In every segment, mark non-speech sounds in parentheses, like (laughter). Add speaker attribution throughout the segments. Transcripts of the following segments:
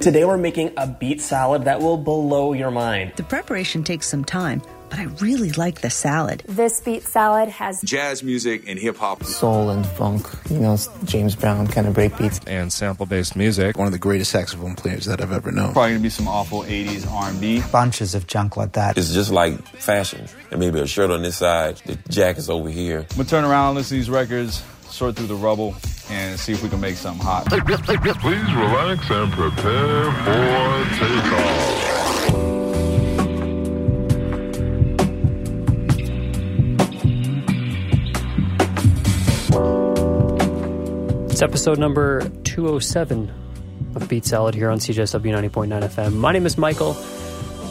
Speaker 1: Today we're making a beet salad that will blow your mind.
Speaker 2: The preparation takes some time, but I really like the salad.
Speaker 3: This beet salad has
Speaker 4: jazz music and hip hop,
Speaker 5: soul and funk, you know, James Brown kind of break beats,
Speaker 6: and sample based music.
Speaker 7: One of the greatest saxophone players that I've ever known.
Speaker 8: Probably gonna be some awful 80s R&B.
Speaker 9: Bunches of junk like that.
Speaker 10: It's just like fashion. And maybe a shirt on this side, the jacket's over here.
Speaker 8: I'm gonna turn around, listen to these records, sort through the rubble, and see if we can make something hot.
Speaker 11: Please relax and prepare for takeoff.
Speaker 12: It's episode number 207 of Beat Salad here on CJSW 90.9 FM. My name is Michael.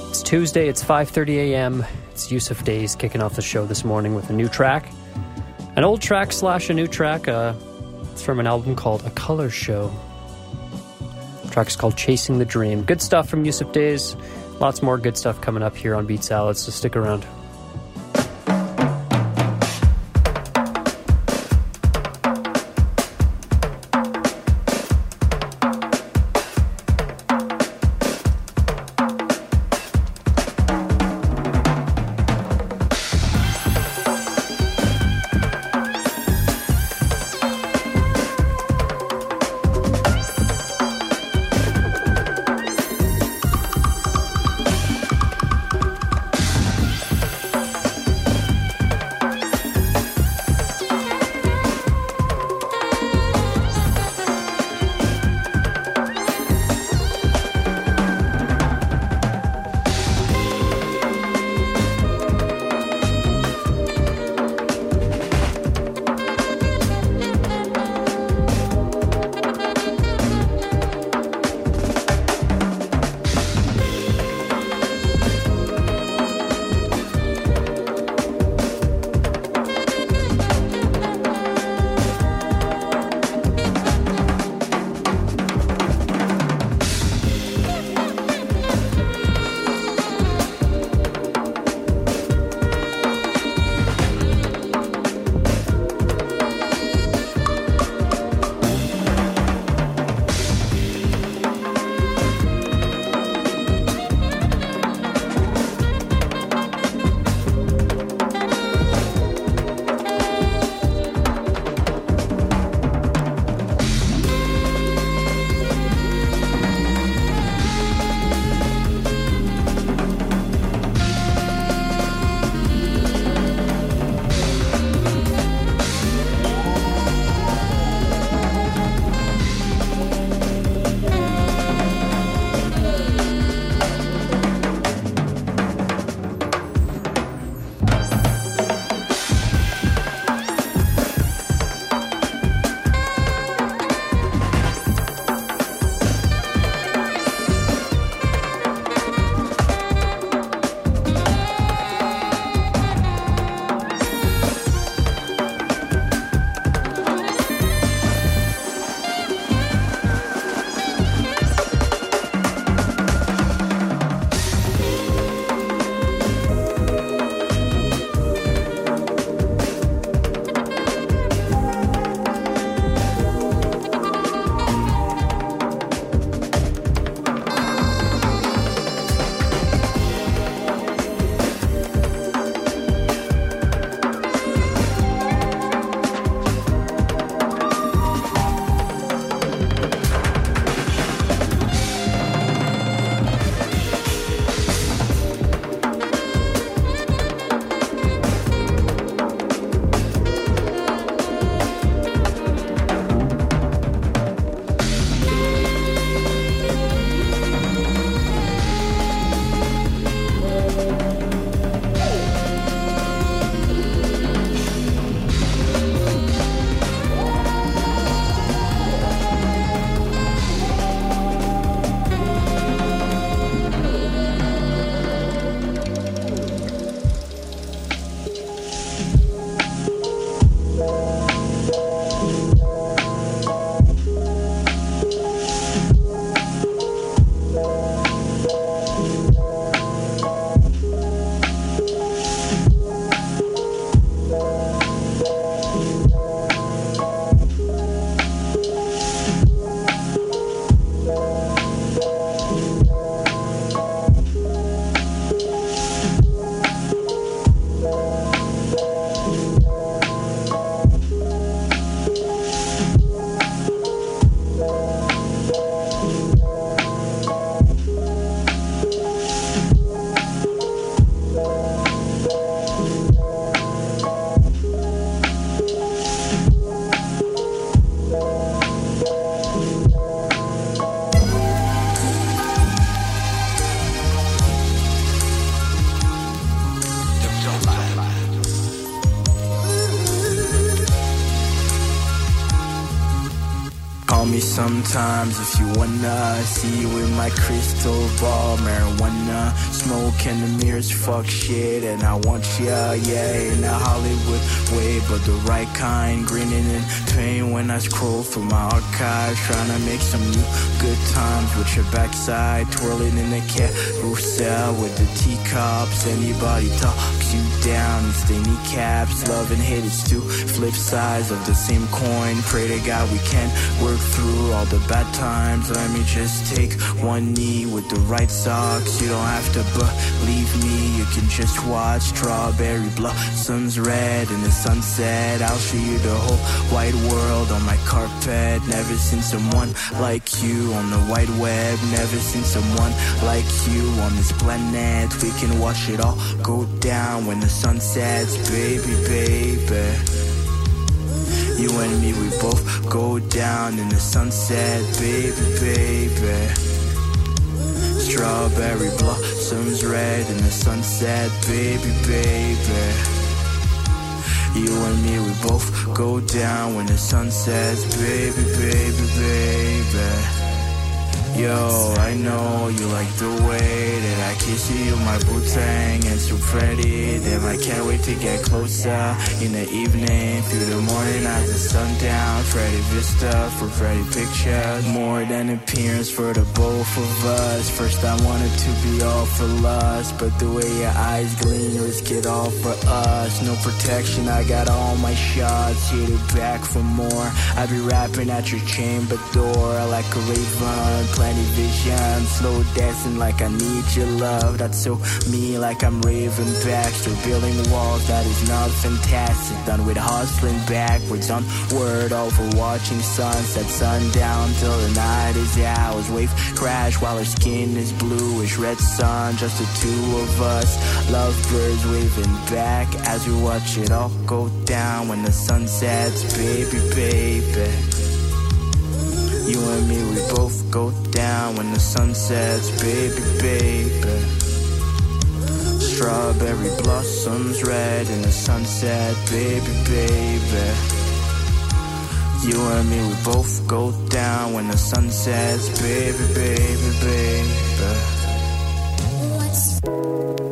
Speaker 12: It's Tuesday, it's 5.30 a.m. It's Yussef Dayes kicking off the show this morning with a new track. An old track slash a new track. Uh, it's from an album called A Color Show. The track is called Chasing the Drum. Good stuff from Yussef Dayes. Lots more good stuff coming up here on Beat Salad, so stick around.
Speaker 3: Sometimes if you wanna see with my crystal ball. Marijuana, smoke and the mirrors, fuck shit. And I want ya, yeah, in a Hollywood way, but the right kind. Grinning in pain when I scroll through my archives. Trying to make some new good times with your backside. Twirling in the carousel with the teacups. Anybody talks you down, it's the kneecaps. Love and hate is two flip sides of the same coin. Pray to God we can work through all the bad times. Let me just take one knee with the right socks. You don't have to believe me, you can just watch strawberry blossoms red in the sunset. I'll show you the whole wide world on my carpet. Never seen someone like you on the wide web. Never seen someone like you on this planet. We can watch it all go down when the sun sets, baby, baby. You and me, we both go down in the sunset, baby, baby. Strawberry blossoms red in the sunset, baby, baby. You and me, we both go down when the sun sets, baby, baby, baby. Yo, I know you like the way that I kiss you, my Wu-Tang and so pretty. Damn, I can't wait to get closer in the evening, through the morning the sundown. Freddy Vista for Freddy Pictures, more than appearance for the both of us. First I wanted to be all for lust, but the way your eyes gleam, risk it all for us. No protection, I got all my shots, hit it back for more. I be rapping at your chamber door like a raven, plenty vision, slow dancing like I need your love. That's so me, like I'm raving back, still building walls. That is not fantastic. Done with hustling backwards on word over watching sunset, sundown till the night is out. Wave crash while our skin is bluish, red sun, just the two of us. Lovebirds waving back as we watch it all go down when the sun sets, baby, baby. You and me, we both go down when the sun sets, baby, baby. Strawberry blossoms red in the sunset, baby, baby. You and me, we both go down when the sun sets, baby, baby, baby.
Speaker 6: Yo,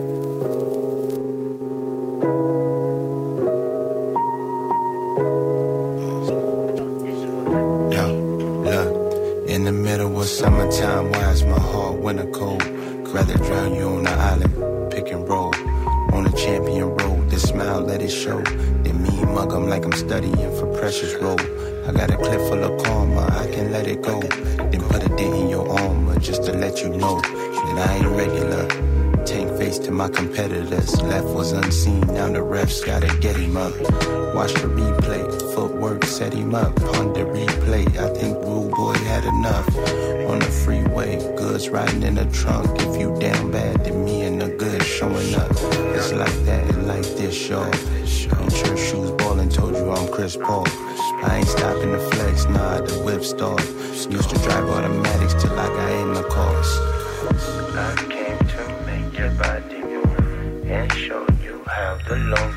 Speaker 6: summertime, why is my heart winter cold? Rather drown you on the island, pick and roll. On a champion road, the smile let it show. Then me mug 'em like I'm studying for precious roll. I got a clip full of karma, I can let it go. Then put a dent in your armor just to let you know that I ain't regular. Face to my competitors. Left was unseen, now the refs gotta get him up. Watch the replay, footwork set him up. On the replay, I think Rude Boy had enough. On the freeway, goods riding in the trunk. If you down bad, then me and the good showing up. It's like that, and like this, y'all. In church shoes, ballin', told you I'm Chris Paul. I ain't stopping the flex, nah, the whip start. Used to drive automatics till I got in the cars.
Speaker 9: How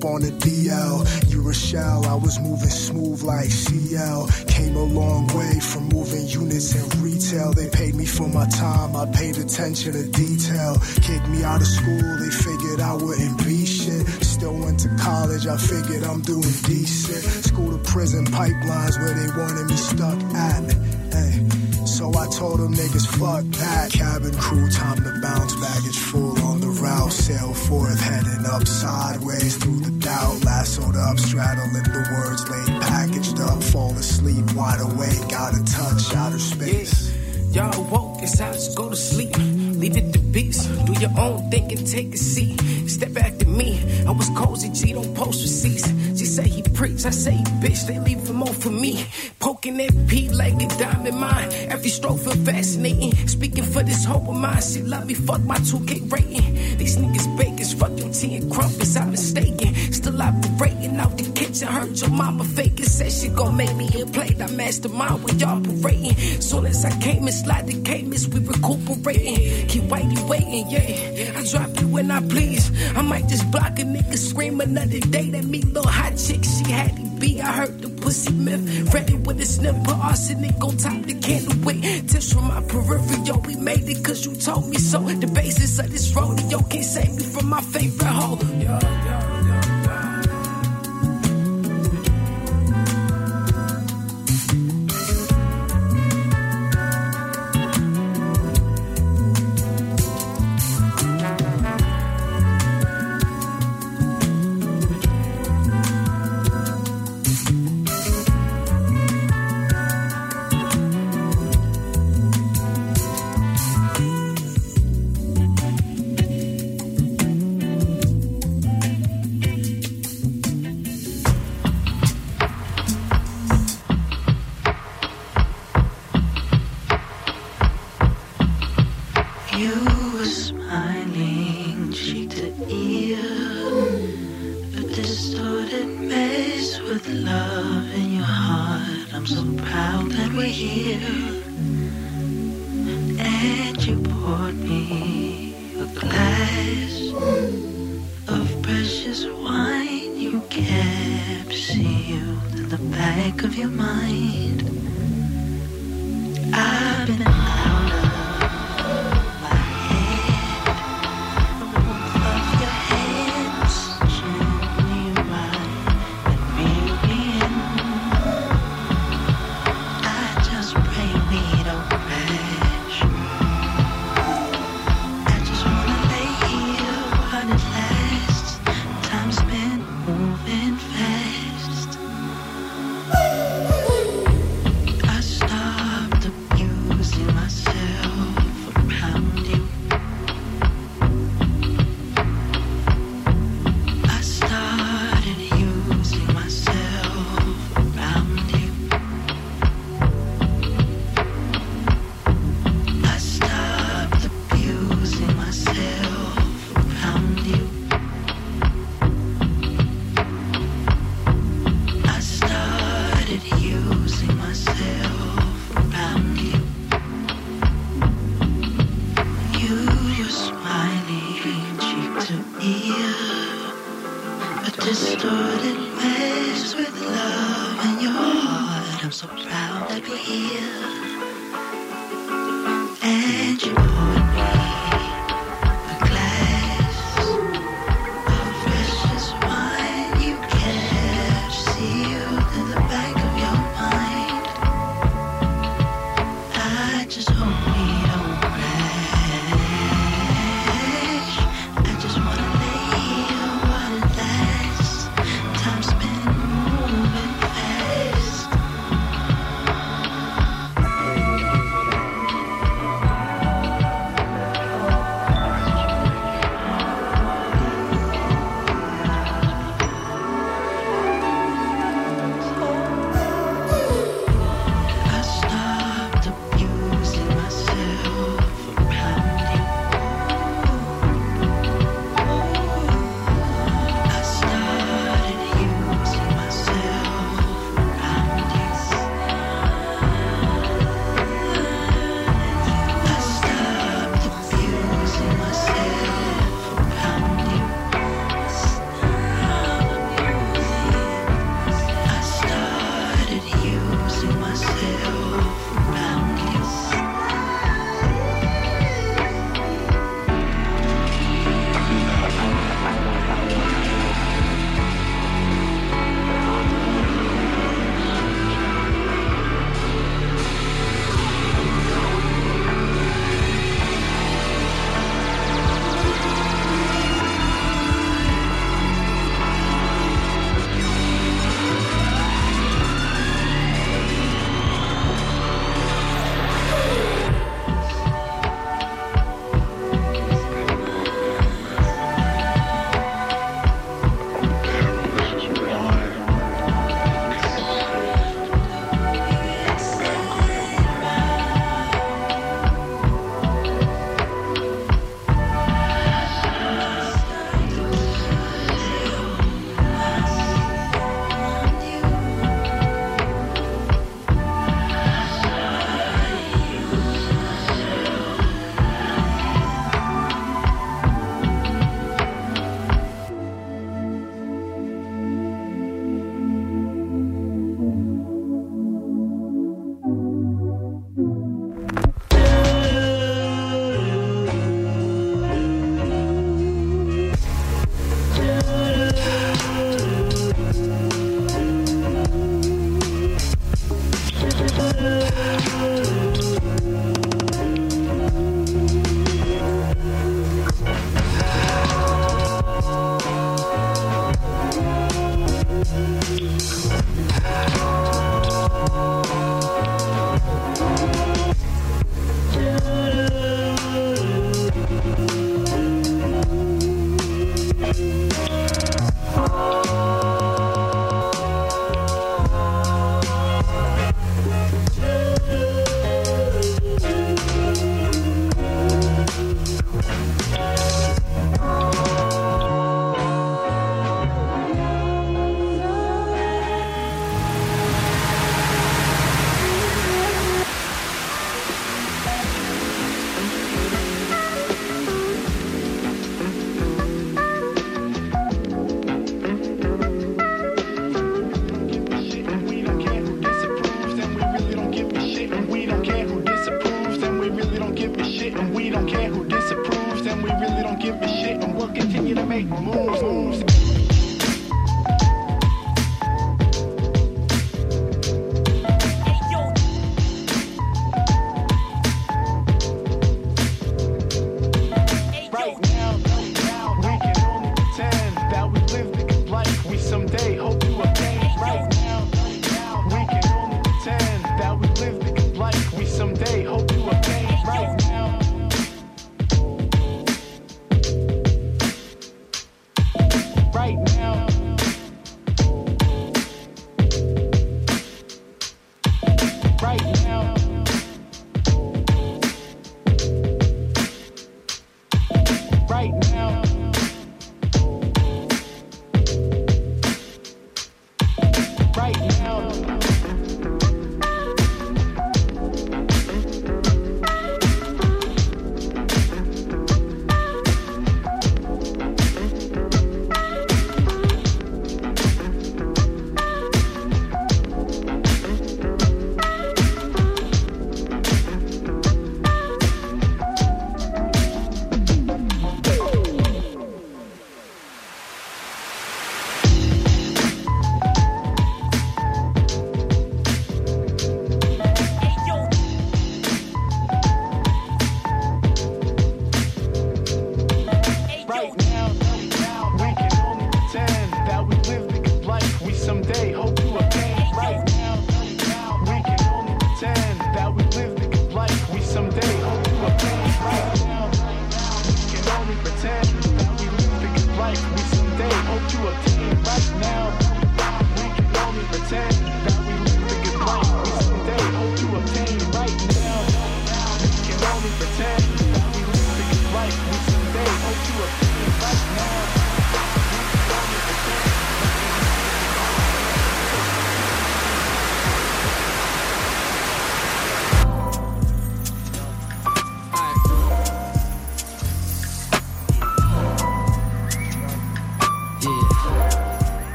Speaker 13: up on a DL. You a shell, I was moving smooth like CL. Came a long way from moving units in retail. They paid me for my time, I paid attention to detail. Kicked me out of school, they figured I wouldn't be shit. Still went to college, I figured I'm doing decent. School to prison pipelines where they wanted me stuck at. Hey. So I told them niggas fuck that. Cabin crew, time to bounce, baggage full on the route. Sail forth, heading up sideways through
Speaker 14: do your own thing and take a seat. Step back to me, I was cozy, G, don't post receipts. She say he preach, I say bitch, they leave him on for me. Poking that P like a diamond mine. Every stroke feel fascinating. Speaking for this hope of mine, she love me, fuck my 2K rating. These niggas bakers, fuck your tea and crumpets, I'm mistaken. Still operating out the kitchen, heard your mama faking. Said she gon' make me a plate, I mastermind when y'all parading. Soon as I came and slide the cameras, we recuperating. Keep waiting, waiting, yeah. I drop you when I please. I might just block a nigga, scream another day. That me little hot chick, she had to be. I heard the pussy myth. Ready with a snip, put arsenic on top the candle. Wait, tips from my peripheral. we made it cause you told me so. The basis of this rodeo can't save me from my favorite hoe. Yo, yo.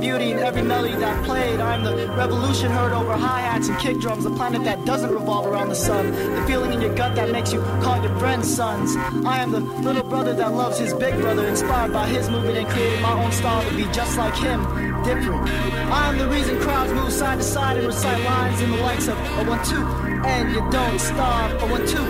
Speaker 15: Beauty in every melody that played. I'm the revolution heard over hi hats and kick drums, the planet that doesn't revolve around the sun. The feeling in your gut that makes you call your friends sons. I am the little brother that loves his big brother, inspired by his movement and created my own style to be just like him. Different. I am the reason crowds move side to side and recite lines in the likes of a one two, and you don't stop. A one two,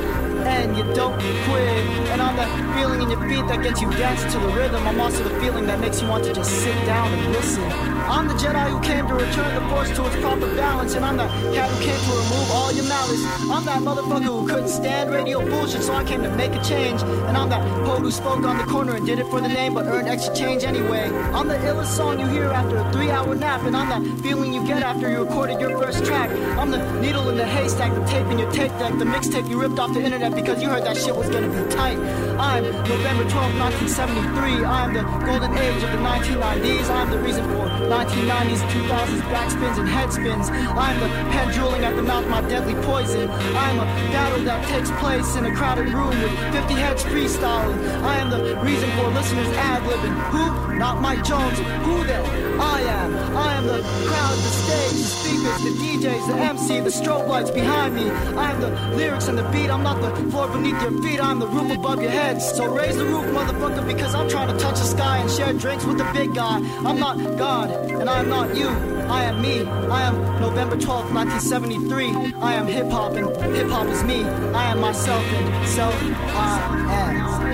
Speaker 15: and you don't quit. And I'm that feeling in your feet that gets you dancing to the rhythm. I'm also the feeling that makes you want to just sit down and listen. I'm the Jedi who came to return the force to its proper balance, and I'm the cat who came to remove all your malice. I'm that motherfucker who couldn't stand radio bullshit, so I came to make a change. And I'm that poet who spoke on the corner and did it for the name, but earned extra change anyway. I'm the illest song you hear after a three-hour nap, and I'm that feeling you get after you recorded your first track. I'm the needle in the haystack, the tape in your tape deck, the mixtape you ripped off the internet because you heard that shit was gonna be tight. I'm November 12, 1973. I'm the golden age of the 1990s. I'm the reason for 1990s, 2000s, backspins and headspins. I'm the pen drooling at the mouth, my deadly poison. I'm a battle that takes place in a crowded room with 50 heads freestyling. I am the reason for listeners ad libbing. Who? Not Mike Jones. Who then? I am. I am the crowd, the stage, the speakers, the DJs, the MC, the strobe lights behind me. I am the lyrics and the beat. I'm not the floor beneath your feet. I'm the roof above your heads. So raise the roof, motherfucker, because I'm trying to touch the sky and share drinks with the big guy. I'm not God, and I am not you. I am me. I am November 12th, 1973. I am hip hop, and hip hop is me. I am myself, and self I am.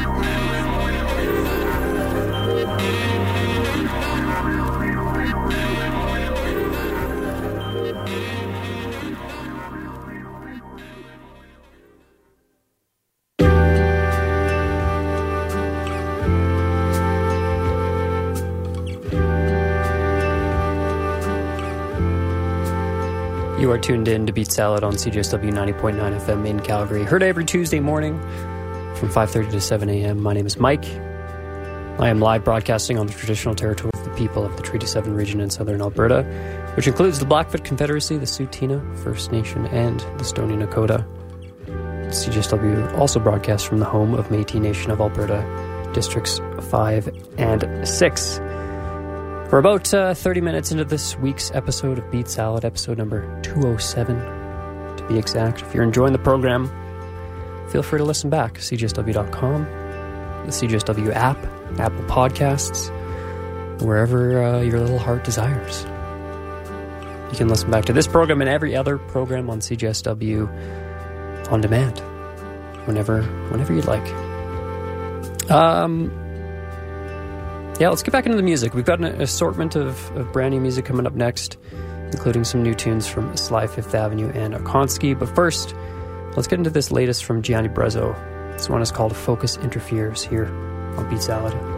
Speaker 12: You are tuned in to Beat Salad on CJSW 90.9 FM in Calgary. Heard every Tuesday morning from 5.30 to 7 a.m. My name is Mike. I am live broadcasting on the traditional territory of the people of the Treaty 7 region in southern Alberta, which includes the Blackfoot Confederacy, the Tsuut'ina First Nation, and the Stoney Nakoda. CJSW also broadcasts from the home of Métis Nation of Alberta, Districts 5 and 6. We're about uh, 30 minutes into this week's episode of Beat Salad, episode number 207 to be exact. If you're enjoying the program, feel free to listen back. CJSW.com, the CJSW app, Apple Podcasts, wherever uh, your little heart desires. You can listen back to this program and every other program on CJSW on demand, whenever, whenever you'd like. Um, yeah, let's get back into the music. We've got an assortment of, of brand new music coming up next, including some new tunes from Sly Fifth Avenue and Okonski. But first, let's get into this latest from Gianni Brezzo. This one is called Focus Interferes here on Beat Salad.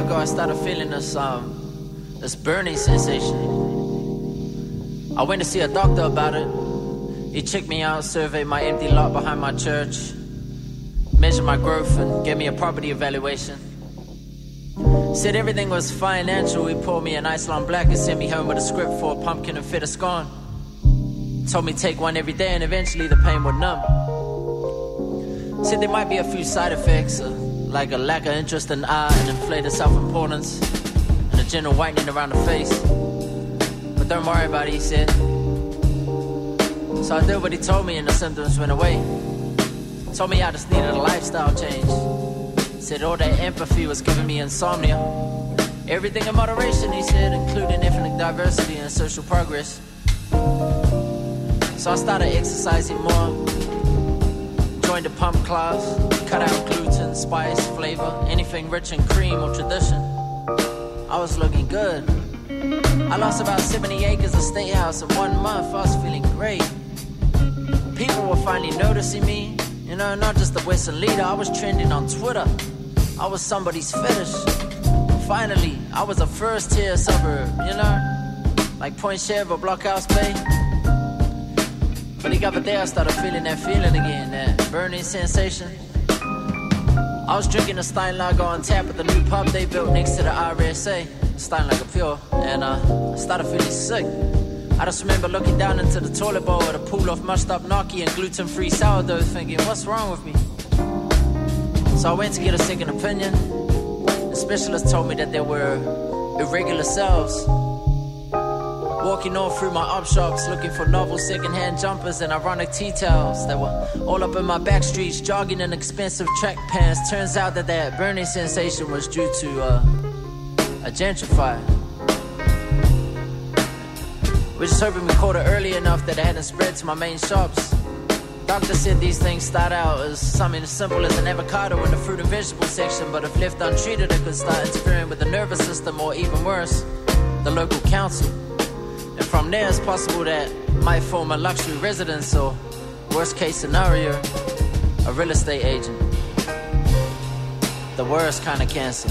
Speaker 16: Ago, I started feeling this um, this burning sensation. I went to see a doctor about it. He checked me out, surveyed my empty lot behind my church, measured my growth, and gave me a property evaluation. Said everything was financial. He poured me an Iceland Black and sent me home with a script for a pumpkin and fit a scone. Told me take one every day and eventually the pain would numb. Said there might be a few side effects, uh, like a lack of interest in art and inflated self-importance, and a general whitening around the face. But don't worry about it, he said. So I did what he told me and the symptoms went away. Told me I just needed a lifestyle change. Said all that empathy was giving me insomnia. Everything in moderation, he said, including ethnic diversity and social progress. So I started exercising more. Joined the pump class, cut out spice, flavor, anything rich in cream or tradition. I was looking good. I lost about 70 acres of state house in one month. I was feeling great. People were finally noticing me. You know, not just the Western leader. I was trending on Twitter. I was somebody's fetish. Finally, I was a first tier suburb, you know? Like Point Chev or Blockhouse Bay. But the other day I started feeling that feeling again, that burning sensation. I was drinking a Steinlager on tap at the new pub they built next to the RSA, Steinlager Pure, and uh, I started feeling sick. I just remember looking down into the toilet bowl at a pool of mushed up gnocchi and gluten free sourdough, thinking, what's wrong with me? So I went to get a second opinion. The specialist told me that there were irregular cells. Walking all through my op shops looking for novel secondhand jumpers and ironic tea towels that were all up in my back streets, jogging in expensive track pants. Turns out that that burning sensation was due to uh, a gentrifier. We're just hoping we caught it early enough that it hadn't spread to my main shops. Doctor said these things start out as something as simple as an avocado in the fruit and vegetable section, but if left untreated, it could start interfering with the nervous system or even worse, the local council. From there, it's possible that might form a luxury residence or, worst case scenario, a real estate agent. The worst kind of cancer.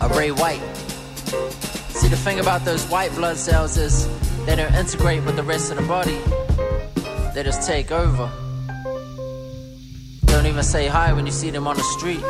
Speaker 16: A Ray White. See, the thing about those white blood cells is they don't integrate with the rest of the body, they just take over. Don't even say hi when you see them on the street.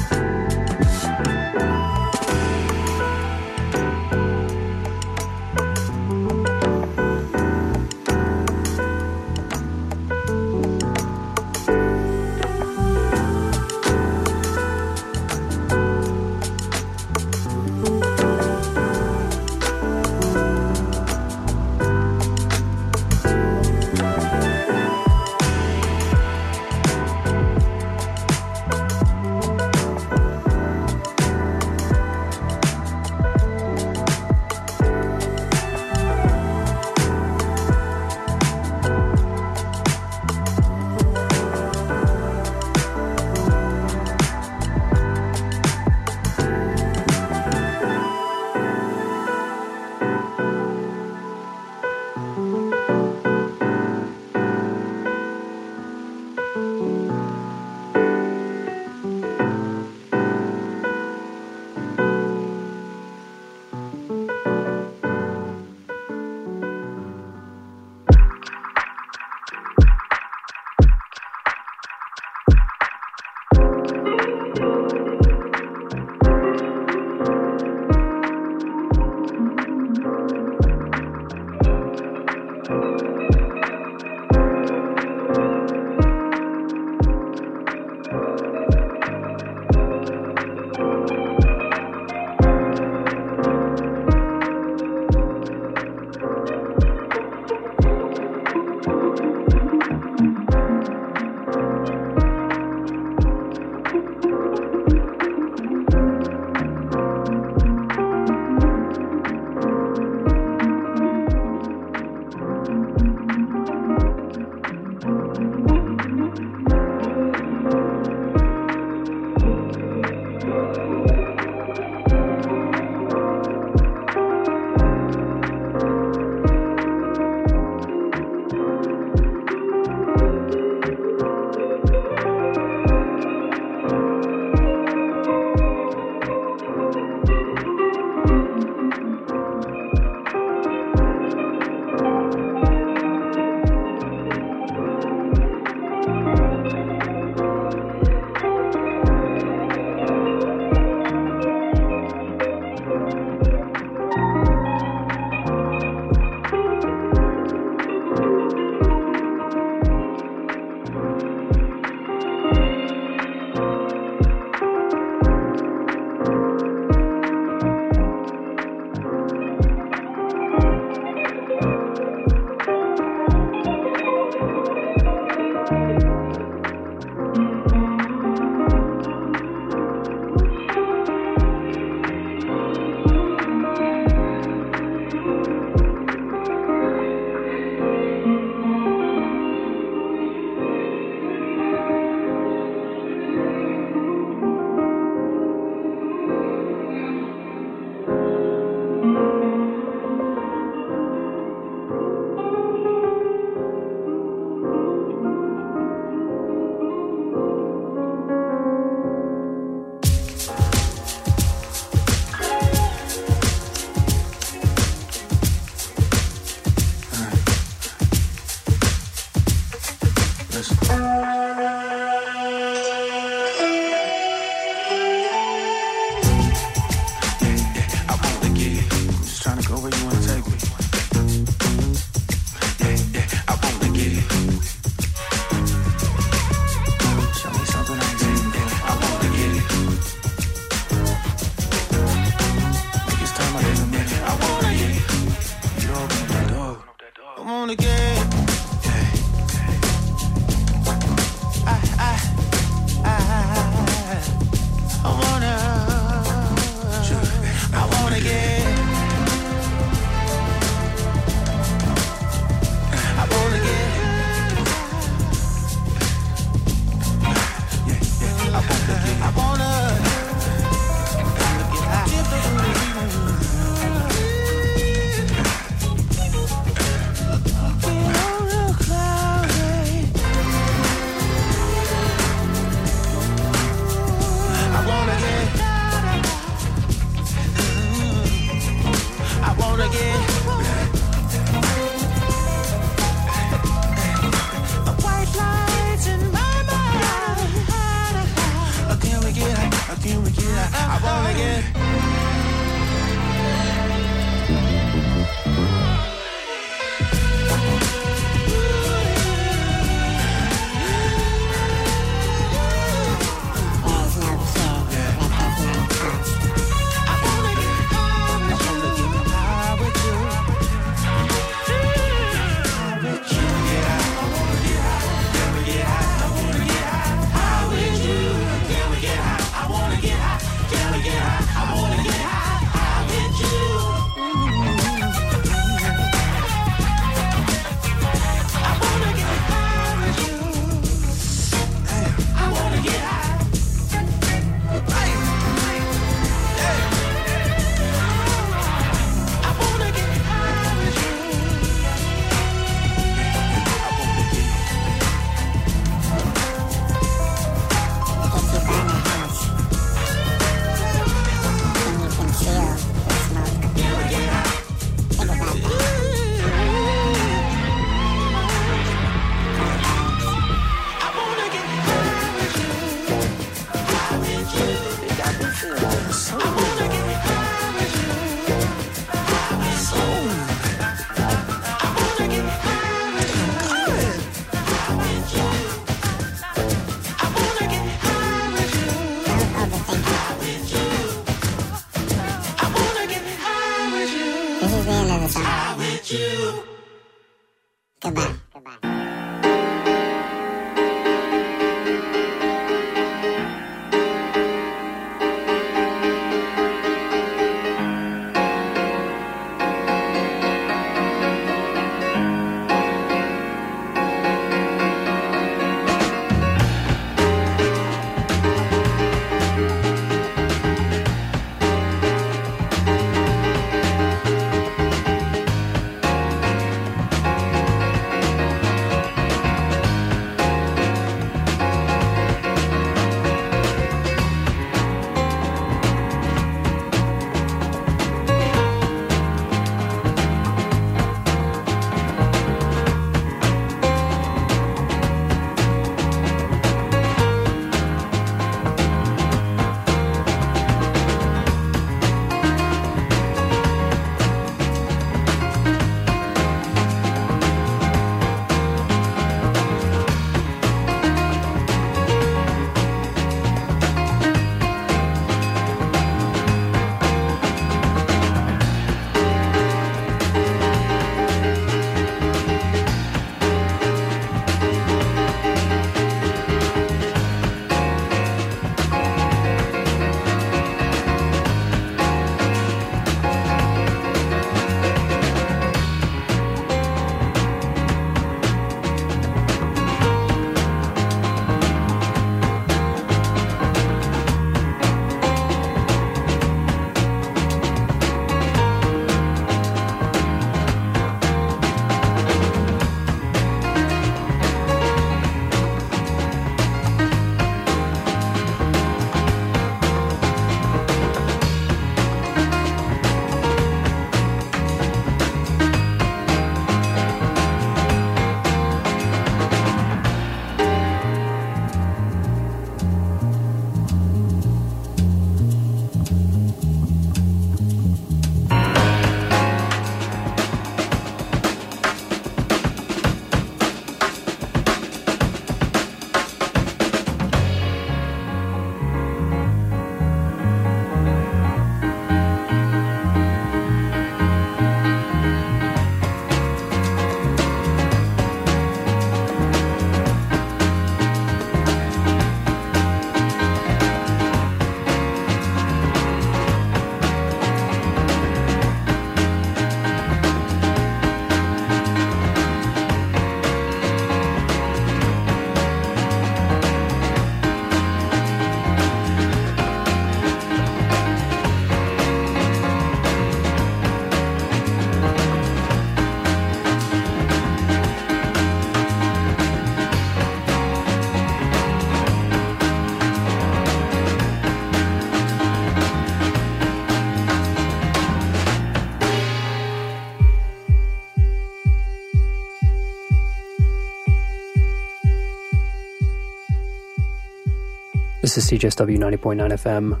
Speaker 17: Is
Speaker 12: CJSW 90.9 FM.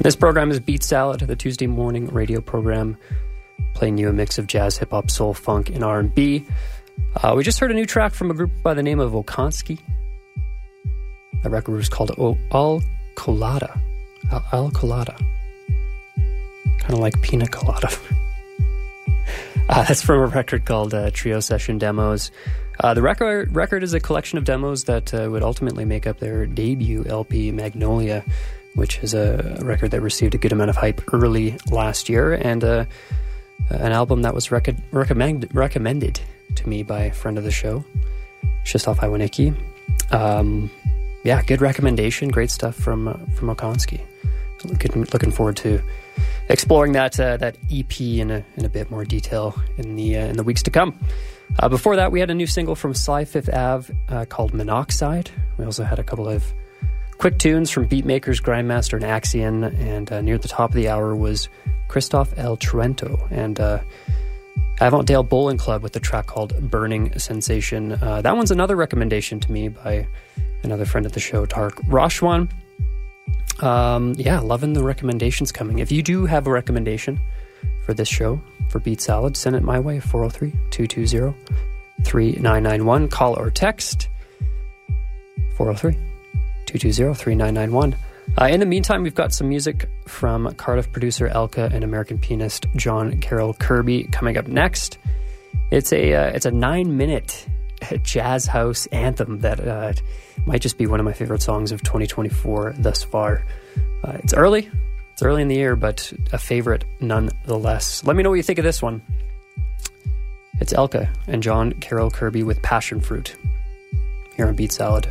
Speaker 12: This program is Beat Salad, the Tuesday morning radio program, playing you a mix of jazz, hip hop, soul, funk, and R&B. Uh, we just heard a new track from a group by the name of Okonski. The record was called o- Al Colada. Al, Al Colada. Kind of like pina colada. (laughs) uh, that's from a record called uh, Trio Session Demos. Uh, the record record is a collection of demos that uh, would ultimately make up their debut LP, Magnolia, which is a record that received a good amount of hype early last year, and uh, an album that was rec- recommend- recommended to me by a friend of the show, Krzysztof Iwanicki. Um, yeah, good recommendation, great stuff from uh, from Okonski. Looking, looking forward to exploring that uh, that EP in a, in a bit more detail in the uh, in the weeks to come. Uh, before that, we had a new single from Sly Fifth Ave uh, called Monoxide. We also had a couple of quick tunes from Beatmakers, Grindmaster, and Axian. And uh, near the top of the hour was Christoph El Truento and uh, Avantdale Bowling Club with the track called Burning Sensation. Uh, that one's another recommendation to me by another friend of the show, Tark Rashwan. Um, yeah, loving the recommendations coming. If you do have a recommendation for this show, for Beat Salad, send it my way, 403 220 3991. Call or text 403 220 3991. Uh, in the meantime, we've got some music from Cardiff producer Elkka and American pianist John Carroll Kirby coming up next. It's a uh, it's a nine minute (laughs) jazz house anthem that uh, might just be one of my favorite songs of 2024 thus far. Uh, it's early, it's early in the year, but a favorite nonetheless. Let me know what you think of this one. It's Elkka and John Carroll Kirby with Passion Fruit here on Beat Salad.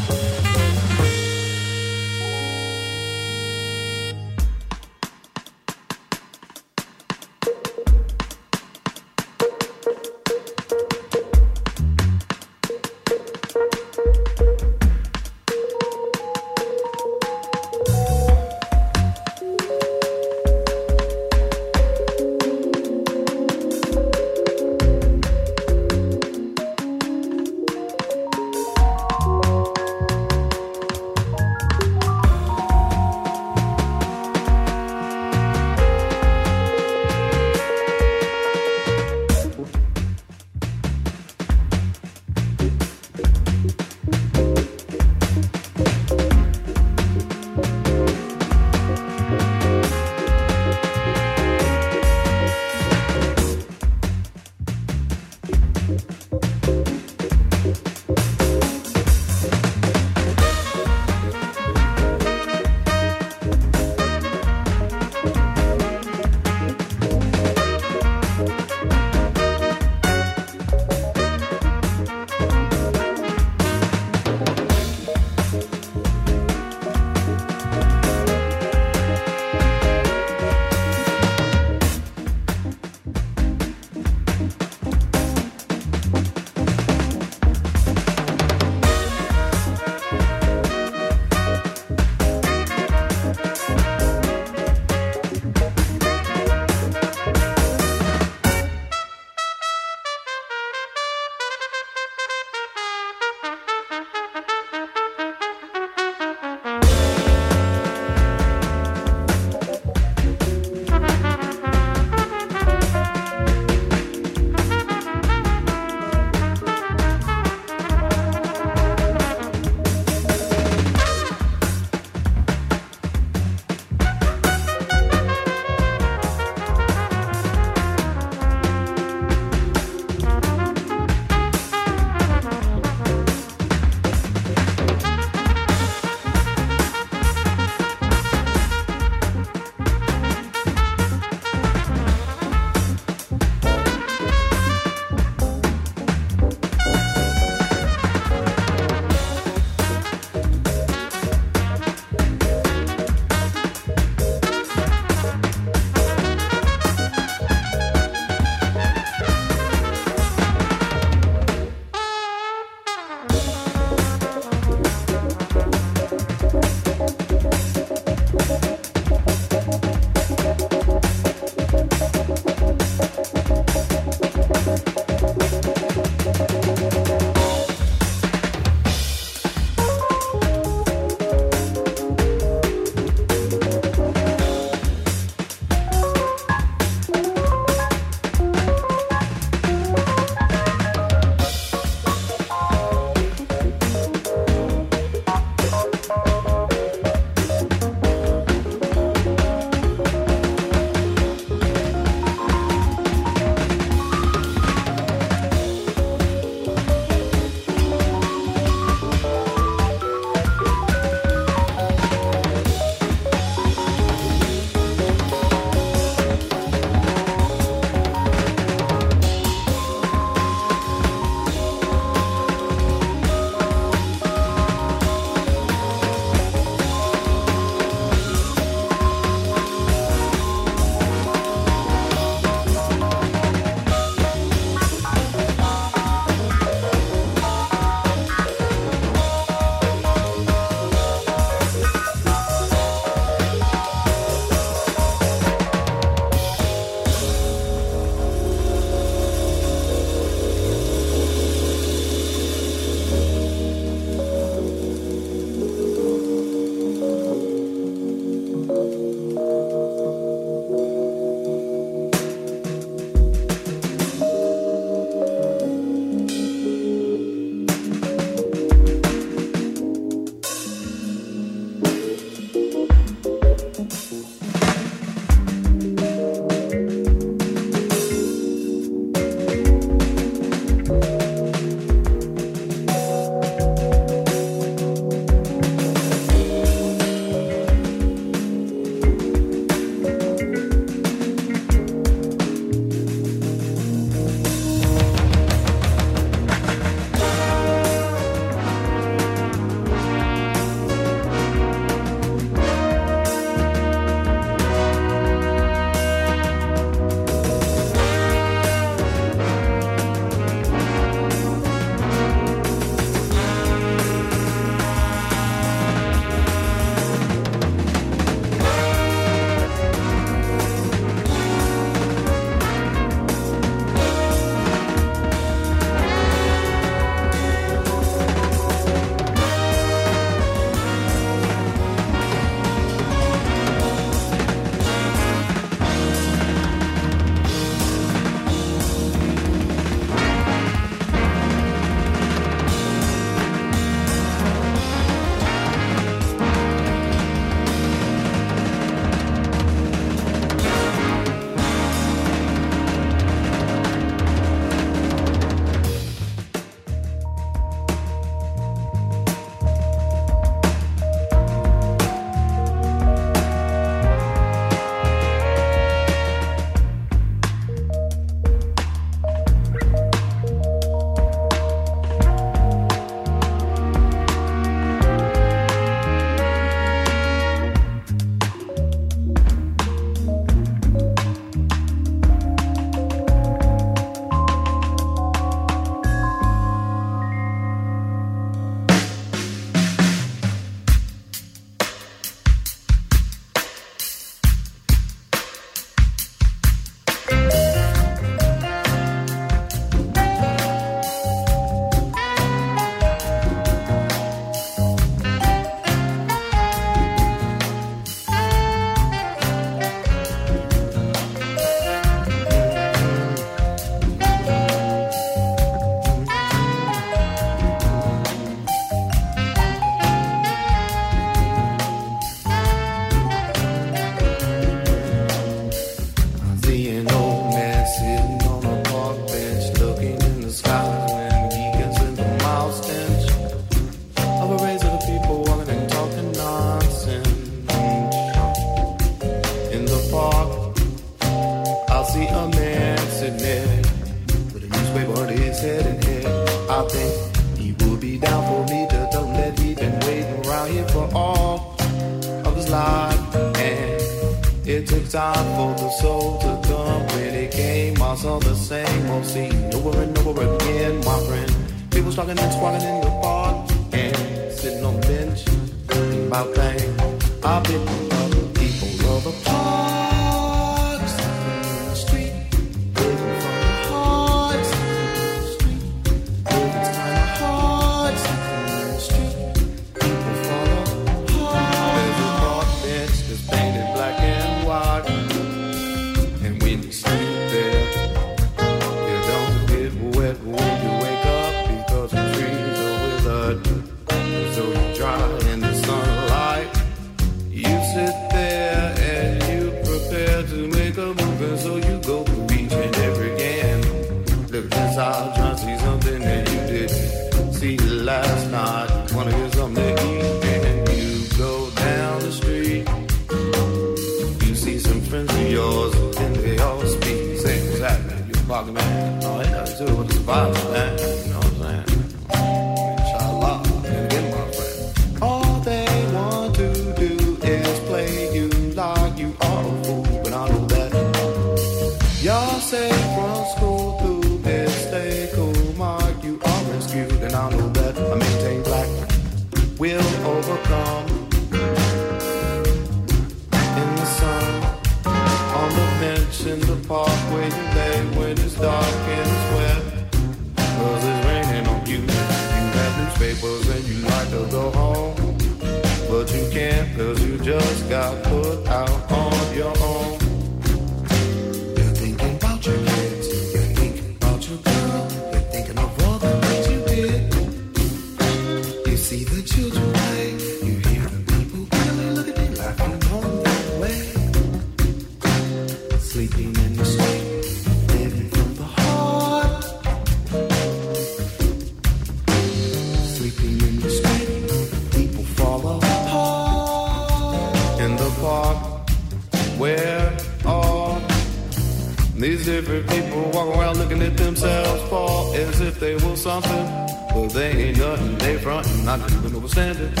Speaker 18: Not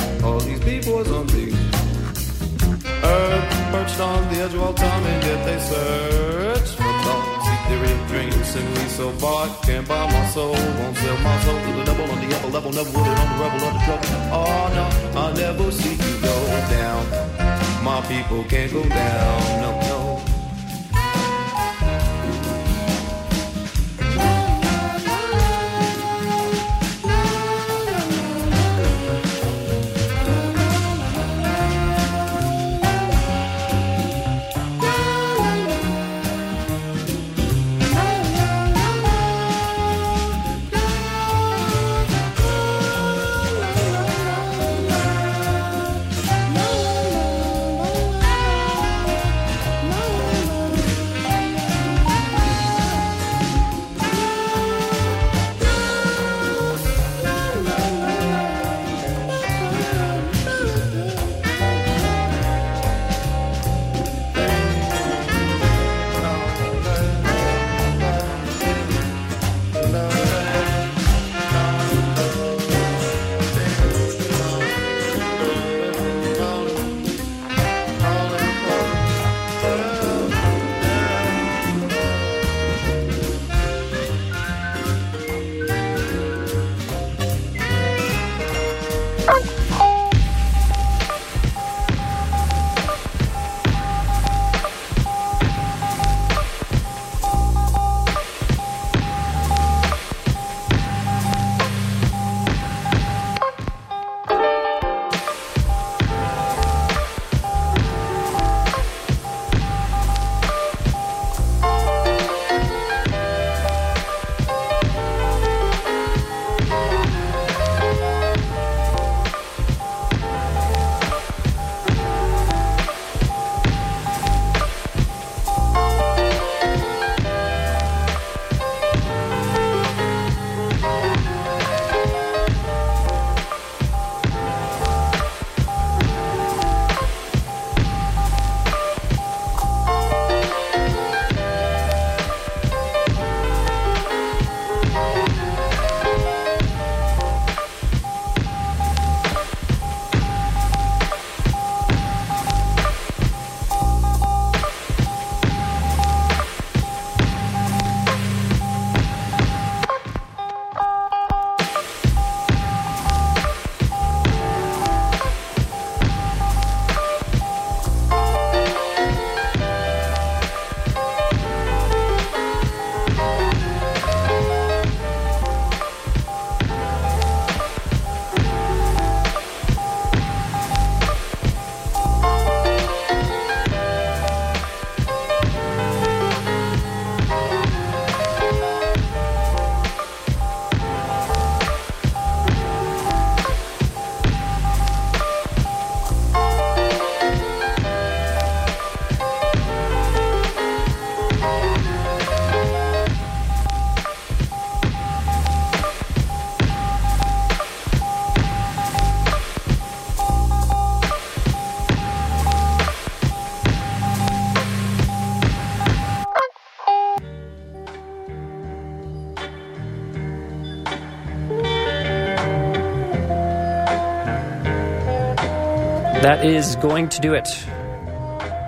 Speaker 12: Is going to do it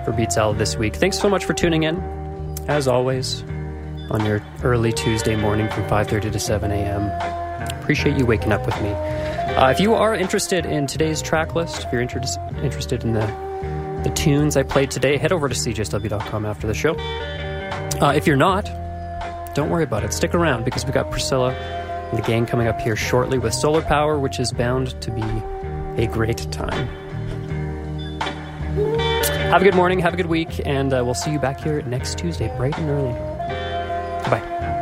Speaker 12: for Beat Salad this week. Thanks so much for tuning in, as always, on your early Tuesday morning from 5.30 to 7 a.m. Appreciate you waking up with me. Uh, if you are interested in today's track list, if you're inter- interested in the, the tunes I played today, head over to cjsw.com after the show. Uh, if you're not, don't worry about it. Stick around because we've got Priscilla and the gang coming up here shortly with Solar Power, which is bound to be a great time. Have a good morning, have a good week, and uh, we'll see you back here next Tuesday, bright and early. Bye.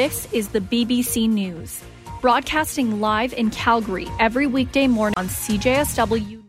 Speaker 19: This is the BBC News, broadcasting live in Calgary every weekday morning on CJSW.